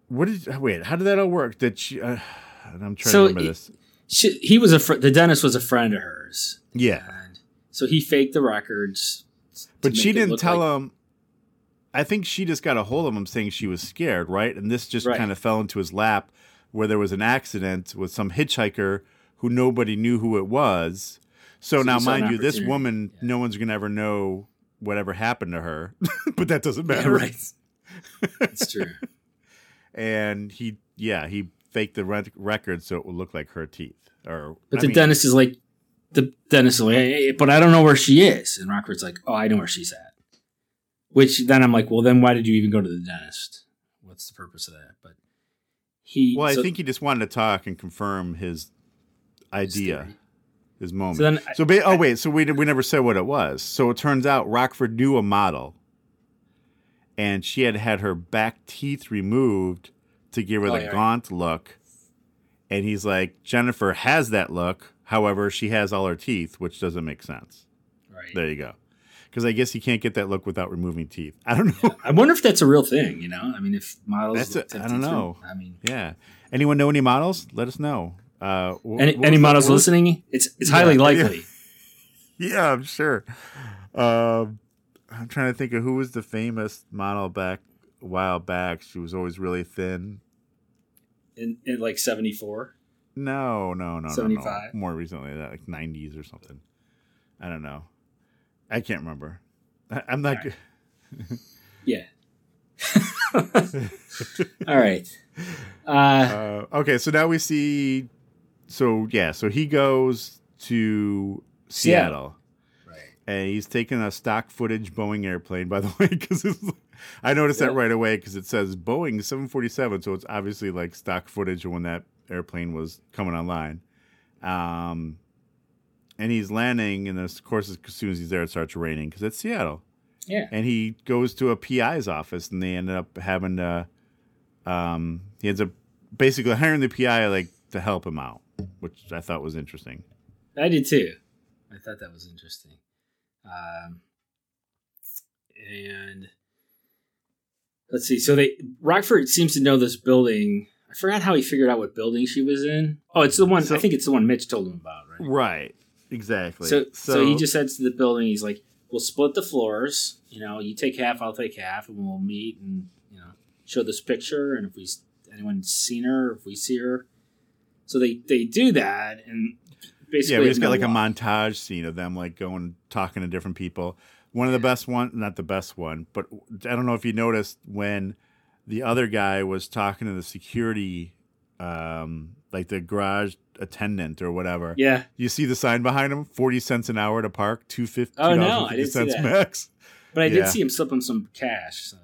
"What did? Wait, how did that all work? Did she?" Uh, and I'm trying So to remember it- this. She, he was a fr- the dentist was a friend of hers, Yeah, and so he faked the records. But she didn't tell like- him. I think she just got a hold of him saying she was scared, right? And this just Right. kind of fell into his lap where there was an accident with some hitchhiker who nobody knew who it was. So, So now, he saw an mind you, this woman, no one's going to ever know whatever happened to her, but that doesn't Yeah, matter. right. It's true. And he, yeah, he faked the record so it would look like her teeth. Or, But I the mean, dentist is like, the dentist is like, hey, hey, but I don't know where she is. And Rockford's like, oh, I know where she's at. Which then I'm like, well, then why did you even go to the dentist? What's the purpose of that? But he, Well, I so- think he just wanted to talk and confirm his idea, theory. His moment. So So, then I- ba- oh wait, so we we never said what it was. So it turns out Rockford knew a model, and she had had her back teeth removed to give her Oh, the yeah, gaunt look. And he's like, Jennifer has that look. However, she has all her teeth, which doesn't make sense. right. There you go. Because I guess you can't get that look without removing teeth. I don't know. I wonder if that's a real thing. You know, I mean, if models, That's a- I don't know. I mean, Yeah. Anyone know any models? Let us know. Uh, wh- any, any models word? listening, it's it's Yeah, highly likely. Yeah, I'm sure. Um, I'm trying to think of who was the famous model back a while back. She was always really thin. In, in like seventy four. No, no, no, no, no. 75? More recently, that like 90s or something. I don't know. I can't remember. I, I'm not. good. Yeah. All right. Uh, Uh, okay, so now we see. So yeah, so he goes to Seattle. Right. and he's taking a stock footage Boeing airplane, by the way, because I noticed that right away because it says Boeing 747, so it's obviously like stock footage of when that airplane was coming online. Um, and he's landing, and of course, as soon as he's there, it starts raining because it's Seattle. Yeah. And he goes to a PI's office, and they ended up having to. Um, he ends up basically hiring the PI like to help him out, which I thought was interesting. I did too. I thought that was interesting. Um, and let's see. So they Rockford seems to know this building. I forgot how he figured out what building she was in. Oh, it's the one. So- I think it's the one Mitch told him about, right? Right. Exactly. So, so, he just heads to the building. He's like, "We'll split the floors. You know, you take half, I'll take half, and we'll meet and you know show this picture. And if we anyone's seen her, if we see her, so they they do that, and basically yeah, we just got like a montage scene of them like going talking to different people. One of the best one, not the best one, but I don't know if you noticed when the other guy was talking to the security, um, like the garage attendant or whatever. Yeah, You see the sign behind him: forty cents an hour to park, two fifty. Oh, no, I didn't see that. max. but I Yeah. did see him slip him some cash. So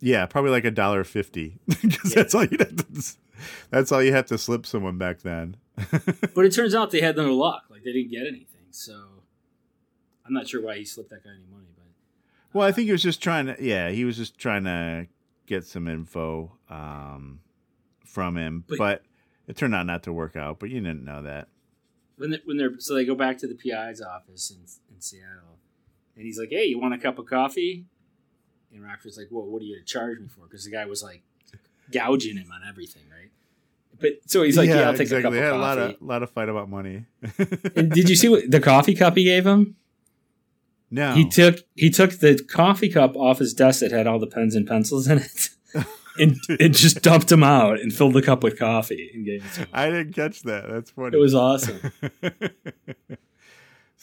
Yeah, probably like a dollar fifty because that's all you have to. That's all you have to slip someone back then. but it turns out they had no luck. Like they didn't get anything. So I'm not sure why he slipped that guy any money, but Well, I think he was just trying to. Yeah, he was just trying to get some info um, from him, But- but, it turned out not to work out. But you didn't know that. when they, when they're so they go back to the PI's office in in Seattle, and he's like, "Hey, you want a cup of coffee?" And Rockford's like, "Well, what are you gonna charge me for?" Because the guy was like gouging him on everything, right? But so he's like, yeah, I'll take exactly. a cup They of had a lot coffee. of lot of fight about money. And did you see what the coffee cup he gave him? no, He took he took the coffee cup off his desk that had all the pens and pencils in it, and and just dumped them out and filled the cup with coffee and gave it to him. I didn't catch that. That's funny. It was awesome.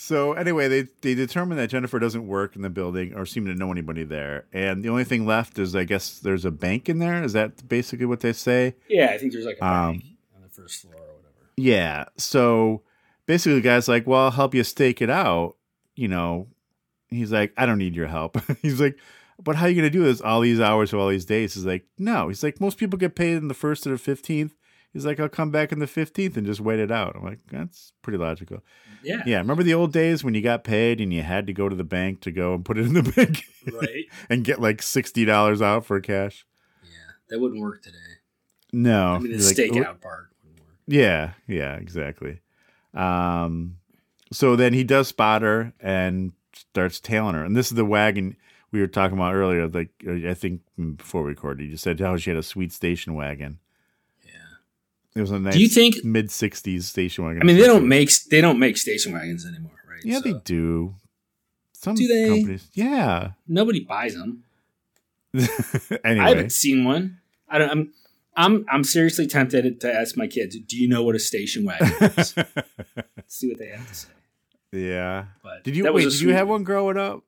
so anyway, they they determine that Jennifer doesn't work in the building or seem to know anybody there, and the only thing left is I guess there's a bank in there. Is that basically what they say? Yeah, I think there's like a Um, bank on the first floor or whatever. Yeah. So basically, the guy's like, "Well, I'll help you stake it out." You know, he's like, "I don't need your help." he's like, "But how are you going to do this all these hours of all these days?" He's like, "No." He's like, "Most people get paid in the first or the fifteenth." He's like, "I'll come back in the fifteenth and just wait it out." I'm like, "That's pretty logical." Yeah, Yeah. Remember the old days when you got paid and you had to go to the bank to go and put it in the bank right. and get like sixty dollars out for cash? Yeah, that wouldn't work today. No. I mean, the like, stakeout part wouldn't work. Yeah, yeah, exactly. Um, so then he does spot her and starts tailing her, and this is the wagon we were talking about earlier. Like I think before we recorded, you said how she had a sweet station wagon. It was a nice. you think- mid '60s station wagon? I mean, they don't make they don't make station wagons anymore, right? Yeah, So they do. Some Do they? companies, yeah. nobody buys them. anyway, I haven't seen one. I don't. I'm. I'm. I'm seriously tempted to ask my kids. Do you know what a station wagon is? See what they have to say. yeah. But Did you wait? Did you have one. growing up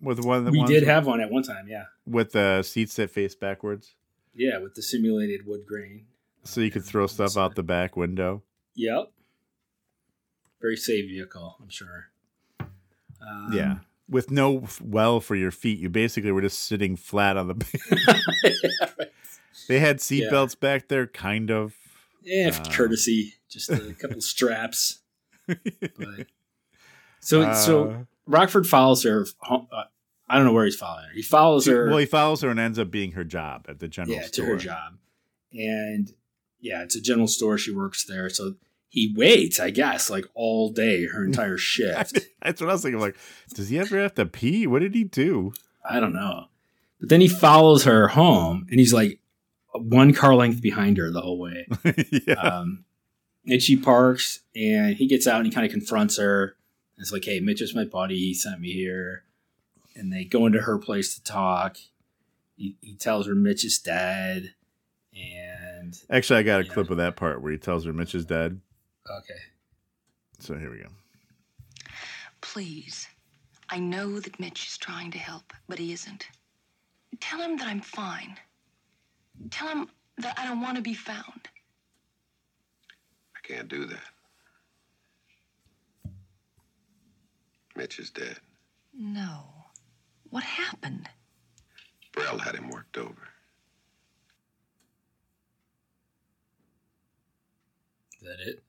with one? of the We did with- have one at one time. Yeah. with the seats that face backwards, Yeah, with the simulated wood grain. So you could throw stuff out the back window. Yep. Very safe vehicle, I'm sure. Um, Yeah. With no well for your feet, you basically were just sitting flat on the. they had seatbelts Yeah. back there, kind of. Yeah, Uh, courtesy, just a couple straps. But so so Uh, Rockford follows her. Uh, I don't know where he's following her. He follows her. Well, he follows her and ends up being her job at the general yeah, store. to her job, and yeah, it's a general store. She works there, so he waits, I guess, like all day, her entire shift. That's what I was thinking. Like, does he ever have to pee? What did he do? I don't know. But then he follows her home, and he's like one car length behind her the whole way. yeah. Um, and she parks, and he gets out and he kind of confronts her. It's like, "Hey, Mitch is my buddy. He sent me here." And they go into her place to talk. He, he tells her Mitch is dead, and Actually, I got a Yeah. clip of that part where he tells her Mitch is dead. okay, So here we go. Please. I know that Mitch is trying to help, but he isn't. Tell him that I'm fine. Tell him that I don't want to be found. I can't do that. Mitch is dead. No. What happened? Brell had him worked over. That it?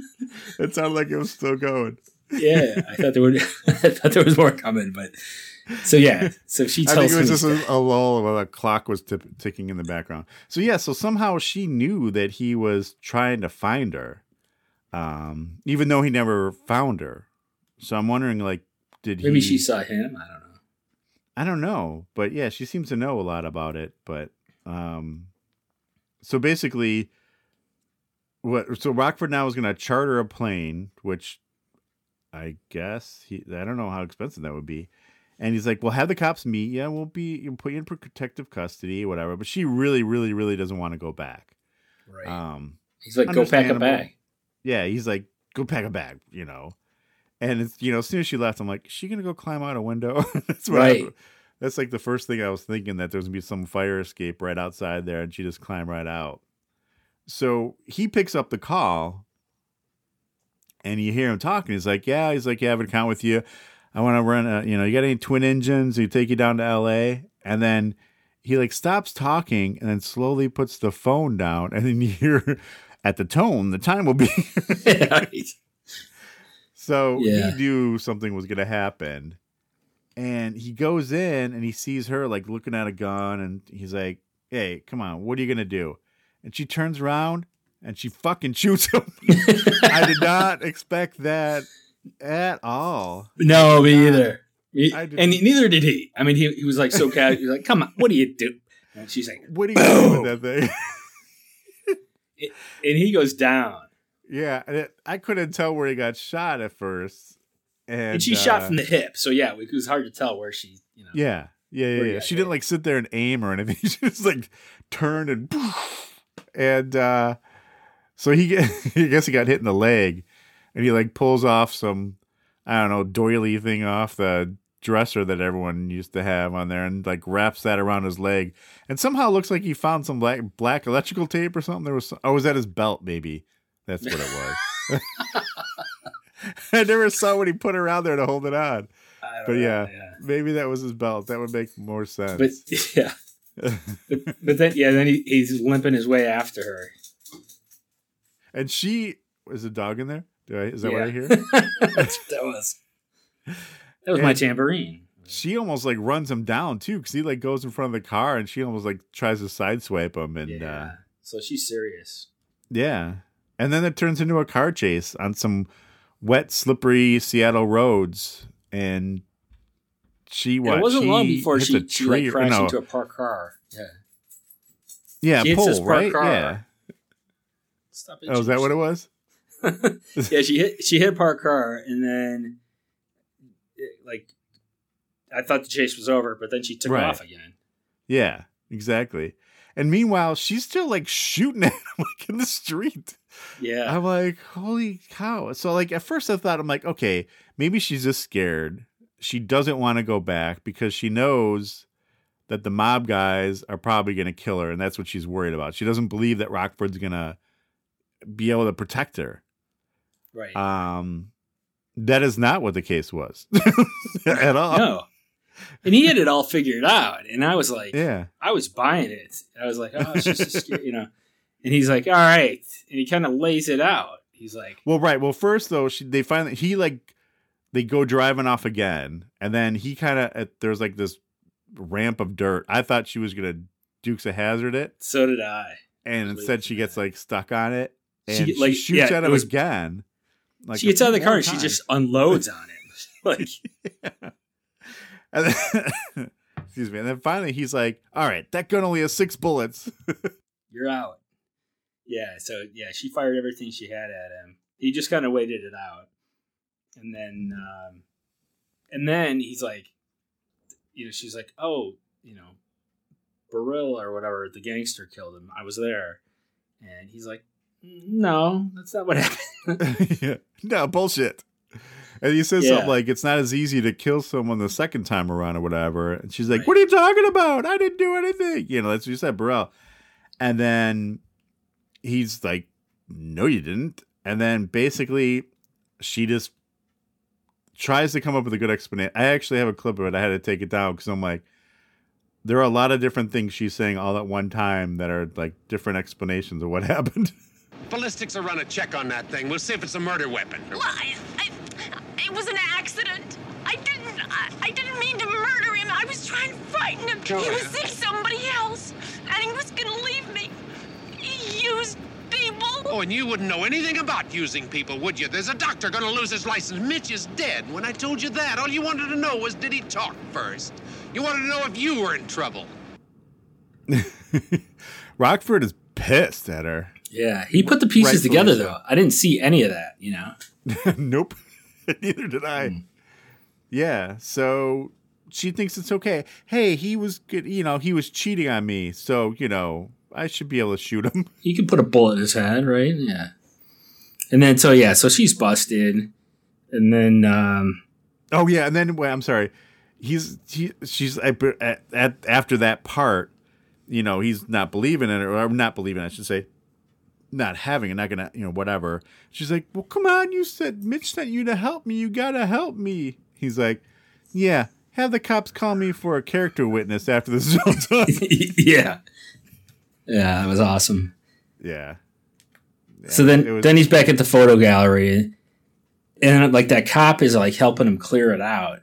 It sounded like it was still going. yeah, I thought there would. I thought there was more coming, but so yeah. So she I tells think it was just a, a lull while a clock was tip- ticking in the background. So yeah, so somehow she knew that he was trying to find her, um, even though he never found her. So I'm wondering, like, did maybe he? she saw him. I don't know. I don't know, but yeah, she seems to know a lot about it. But um, so basically, what? So Rockford now is going to charter a plane, which I guess he. I don't know how expensive that would be. And he's like, "Well, have the cops meet you. We'll be you'll put you in protective custody, whatever." But she really, really, really doesn't want to go back. Right. Um, He's like, go pack a bag. yeah, he's like, "Go pack a bag," you know. And it's you know, as soon as she left, I'm like, "Is she gonna go climb out a window?" that's what I- Right. that's like the first thing I was thinking that there's gonna be some fire escape right outside there, and she just climb right out. So he picks up the call, and you hear him talking. He's like, "Yeah," he's like, "Yeah, I have an account with you. I want to run. A, you know, you got any twin engines? We take you down to L.A." And then he like stops talking, and then slowly puts the phone down, and then you hear at the tone, the time will be. Right. So Yeah. he knew something was going to happen. And he goes in and he sees her like looking at a gun and he's like, Hey, come on, what are you going to do? And she turns around and she fucking shoots him. I did not expect that at all. No, me either. Me- I did- and neither did he. I mean, he, he was like so casual. He was like, "Come on, what do you do?" And she's like, What are you to do with that thing? and he goes down. Yeah, and it, I couldn't tell where he got shot at first. And, And, shot uh, from the hip, so yeah, it was hard to tell where she, you know. Yeah, yeah, yeah. Yeah. She didn't like sit there and aim or anything. She just like turned and and uh so he I guess he got hit in the leg, and he like pulls off some I don't know doily thing off the dresser that everyone used to have on there, and like wraps that around his leg, and somehow looks like he found some black black electrical tape or something. There was oh, was that his belt? Maybe that's what it was. I never saw what he put around there to hold it on. But know, yeah, maybe that was his belt. That would make more sense. But yeah. But, but then yeah, then he, he's limping his way after her. and she is a dog in there. Do I, is that what I hear? that was that was my tambourine. She almost like runs him down too, because he like goes in front of the car, and she almost like tries to sideswipe him, and yeah. Uh, So she's serious. yeah, and then it turns into a car chase on some wet, slippery Seattle roads, and she And what? it wasn't she long before she, a she like crashed no, into a parked car. Yeah. yeah, she hits pole, this parked right? car. Yeah. Stop Oh, is that what it was? yeah, she hit she hit a parked car and then it, like I thought the chase was over, but then she took Right. off again. Yeah, exactly. And meanwhile, she's still like shooting at him like in the street. Yeah. I'm like, holy cow. So like at first I thought I'm like, okay, maybe she's just scared. She doesn't want to go back because she knows that the mob guys are probably gonna kill her, and that's what she's worried about. She doesn't believe that Rockford's gonna be able to protect her. Right. Um that is not what the case was at all. No. And he had it all figured out. And I was like, Yeah. I was buying it. I was like, oh, it's just you know. And he's like, all right. And he kind of lays it out. He's like, Well, right. Well, first though, she, they finally he like they go driving off again, and then he kind of uh, there's like this ramp of dirt. I thought she was gonna Dukes a Hazzard it, so did I. and instead she gets like stuck on it, and She, she, like, shoots yeah, at it him was- again. Like she gets out of the car and she just unloads on him. like, And then, excuse me, and then finally he's like, "All right, that gun only has six bullets." you're out. Yeah. So, yeah, she fired everything she had at him. He just kind of waited it out. And then, um, and then he's like, you know, she's like, oh, you know, Barilla or whatever, the gangster killed him. I was there. And he's like, no, that's not what happened. yeah. No bullshit. And he says Yeah. something like, "It's not as easy to kill someone the second time around or whatever." And she's like, "What are you talking about? I didn't do anything." You know, that's what you said, Burrell. And then he's like, "No, you didn't." And then basically, she just tries to come up with a good explanation. I actually have a clip of it. I had to take it down because I'm like, there are a lot of different things she's saying all at one time that are like different explanations of what happened. Ballistics will run a check on that thing. We'll see if it's a murder weapon. Well, I, I, it was an accident. I didn't. I, I didn't mean to murder him. I was trying to frighten him. Joanna. He was seeing somebody else, and he was gonna leave me. He used people. Oh, and you wouldn't know anything about using people, would you? There's a doctor gonna lose his license. Mitch is dead. When I told you that, all you wanted to know was did he talk first? You wanted to know if you were in trouble. Rockford is pissed at her. yeah. He put the pieces Rightfully together, so. though. I didn't see any of that, you know? nope. Neither did I. Hmm. Yeah. So she thinks it's okay. Hey, he was good. You know, he was cheating on me. So, you know, I should be able to shoot him. He can put a bullet in his head, right? Yeah. And then, so yeah, so she's busted. And then, um, Oh, yeah. And then, wait, I'm sorry. He's, he, she's, at, at, after that part, you know, he's not believing in it, or not believing, I should say, not having it, not gonna, you know, whatever. She's like, well, come on. You said Mitch sent you to help me. You gotta help me. He's like, yeah, have the cops call me for a character witness after this is all done. yeah. Yeah, that was awesome. yeah. so then, was- then he's back at the photo gallery, and like that cop is like helping him clear it out,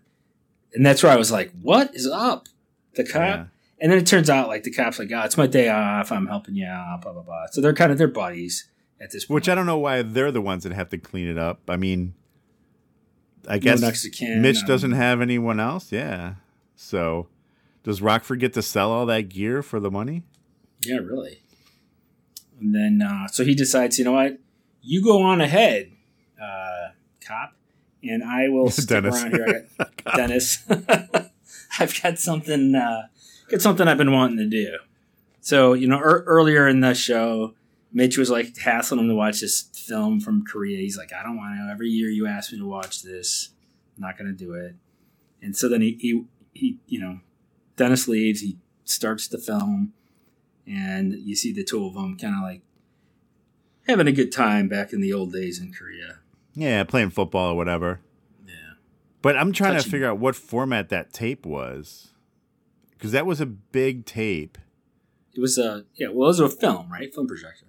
and that's where I was like, "What is up?" The cop, Yeah. and then it turns out like the cop's like, "Oh, it's my day off. I'm helping you out." Blah blah blah. So they're kind of they're buddies at this point. Which I don't know why they're the ones that have to clean it up. I mean, I guess Mexican, Mitch um, doesn't have anyone else. Yeah. So does Rockford get to sell all that gear for the money? Yeah, really. And then, uh, so he decides, you know what? You go on ahead, uh, cop, and I will stick Dennis. around here. Got, Dennis, I've got something, uh, got something I've been wanting to do. So, you know, ear earlier in the show, Mitch was like hassling him to watch this film from Korea. He's like, I don't want to. Every year you ask me to watch this, I'm not going to do it. And so then he, he, he, you know, Dennis leaves. He starts the film, and you see the two of them kind of like having a good time back in the old days in Korea. Yeah, playing football or whatever. Yeah. But I'm trying Touching. to figure out what format that tape was. Because that was a big tape. It was a yeah, well, it was a film, right? Film projector.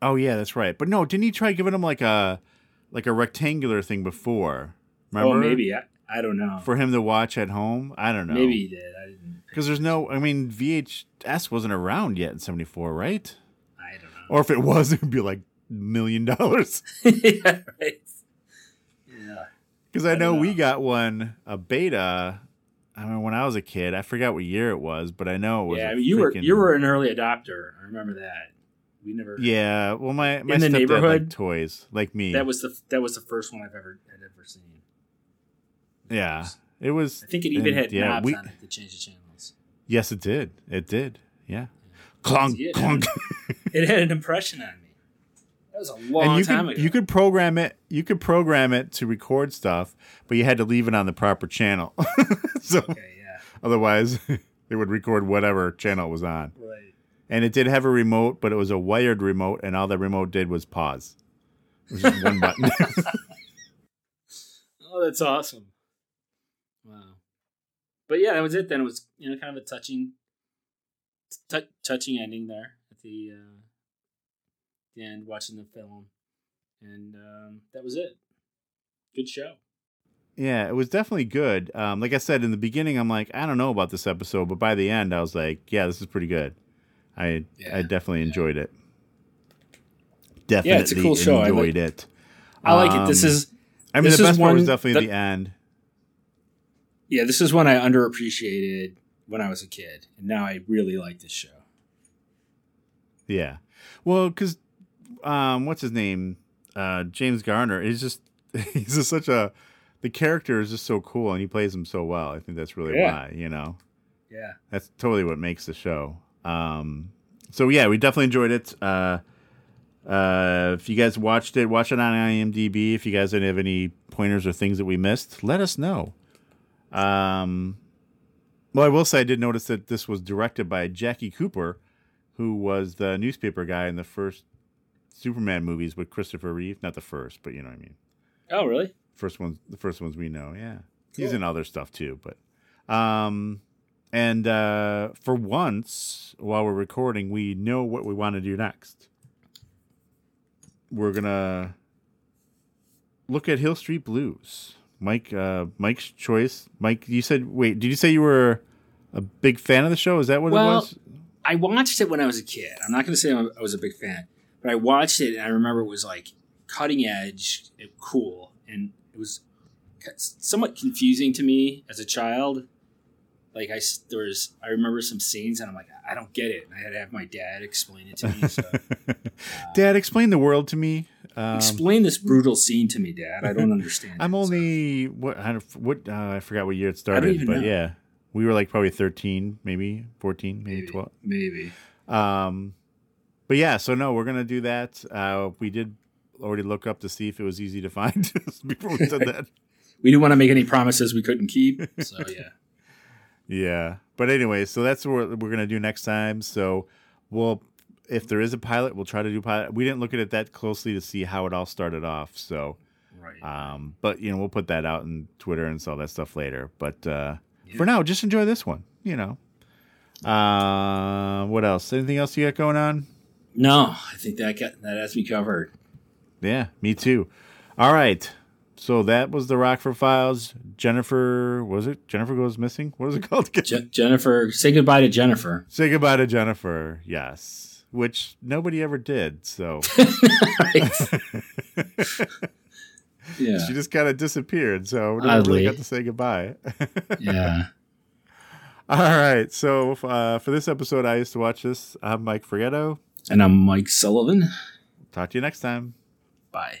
Oh yeah, that's right. But no, didn't he try giving him like a like a rectangular thing before? Oh, Remember? Oh, maybe I, I don't know. For him to watch at home? I don't know. Maybe he did. I didn't. Because there's no I mean VHS wasn't around yet in 74, right? I don't know. Or if it was, it would be like million dollars. yeah, right. Yeah. Because I, I know, don't we got one, a beta. I mean, when I was a kid, I forgot what year it was, but I know it was. Yeah, I mean, you were you were an early adopter. I remember that. We never. Yeah, well, my my In the stepdad liked toys like me. That was the that was the first one I've ever had ever seen. yeah. It was. I think it even and, had yeah, knobs we- on it to change the channels. Yes, it did. It did. Yeah. Clunk, it clunk. It had an impression on me. That was a long and you time could ago. you could program it. You could program it to record stuff, but you had to leave it on the proper channel. so okay, yeah. otherwise, it would record whatever channel it was on. Right. And it did have a remote, but it was a wired remote, and all the remote did was pause. It was just one button. Oh, that's awesome. Wow. But yeah, that was it. Then it was you know kind of a touching, t- touching ending there at the uh, the end, watching the film, and um, that was it. Good show. Yeah, it was definitely good. Um, like I said in the beginning, I'm like, I don't know about this episode, but by the end, I was like, yeah, this is pretty good. I I definitely enjoyed it. Definitely Yeah, it's a cool show. I enjoyed like- it. I like it. This Um, is. I mean, this the is best part was definitely that- the end. Yeah, this is one I underappreciated when I was a kid, and now I really like this show. Yeah. Well, because um, what's his name? Uh, James Garner is just he's just such a the character is just so cool, and he plays him so well. I think that's really Yeah. why you know. Yeah. That's totally what makes the show. Um, so yeah, we definitely enjoyed it. Uh, uh, if you guys watched it, watch it on IMDb. If you guys have any pointers or things that we missed, let us know. Um, well, I will say I did notice that this was directed by Jackie Cooper, who was the newspaper guy in the first Superman movies with Christopher Reeve. Not the first, but you know what I mean. Oh, really? First ones, the first ones we know. Yeah, he's in other stuff too. But, um, and uh, for once, while we're recording, we know what we want to do next. We're gonna look at Hill Street Blues. Mike, uh, Mike's choice. Mike, you said, wait, did you say you were a big fan of the show? Is that what it Well, was? I watched it when I was a kid. I'm not going to say I was a big fan, but I watched it and I remember it was like cutting edge, it, cool, and it was somewhat confusing to me as a child. Like I there was, I remember some scenes and I'm like, I don't get it, and I had to have my dad explain it to me. So, Dad, explain the world to me. Um, explain this brutal scene to me, Dad. I don't understand. I'm it, so. only what I what uh, I forgot what year it started, but know. yeah, we were like probably 13, maybe 14, maybe, 12. maybe. Um, but yeah, so no, we're gonna do that. Uh, we did already look up to see if it was easy to find before we said that. We didn't want to make any promises we couldn't keep. So yeah. Yeah, but anyway, so that's what we're gonna do next time. So we'll, if there is a pilot, we'll try to do pilot. We didn't look at it that closely to see how it all started off. So, right. Um, but you know, we'll put that out in Twitter and all that stuff later. But uh, for now, just enjoy this one. You know. Uh, what else? Anything else you got going on? No, I think that got, that has me covered. Yeah, me too. All right. So that was the Rockford Files. Jennifer, was it? Jennifer goes missing. What is it called? Je- Jennifer, say goodbye to Jennifer. Say goodbye to Jennifer. Yes, which nobody ever did. So Yeah. she just kind of disappeared. So we never really got to say goodbye. Yeah. All right. So uh, for this episode, I used to watch this. I'm Mike Forgetto. And I'm Mike Sullivan. Talk to you next time. Bye.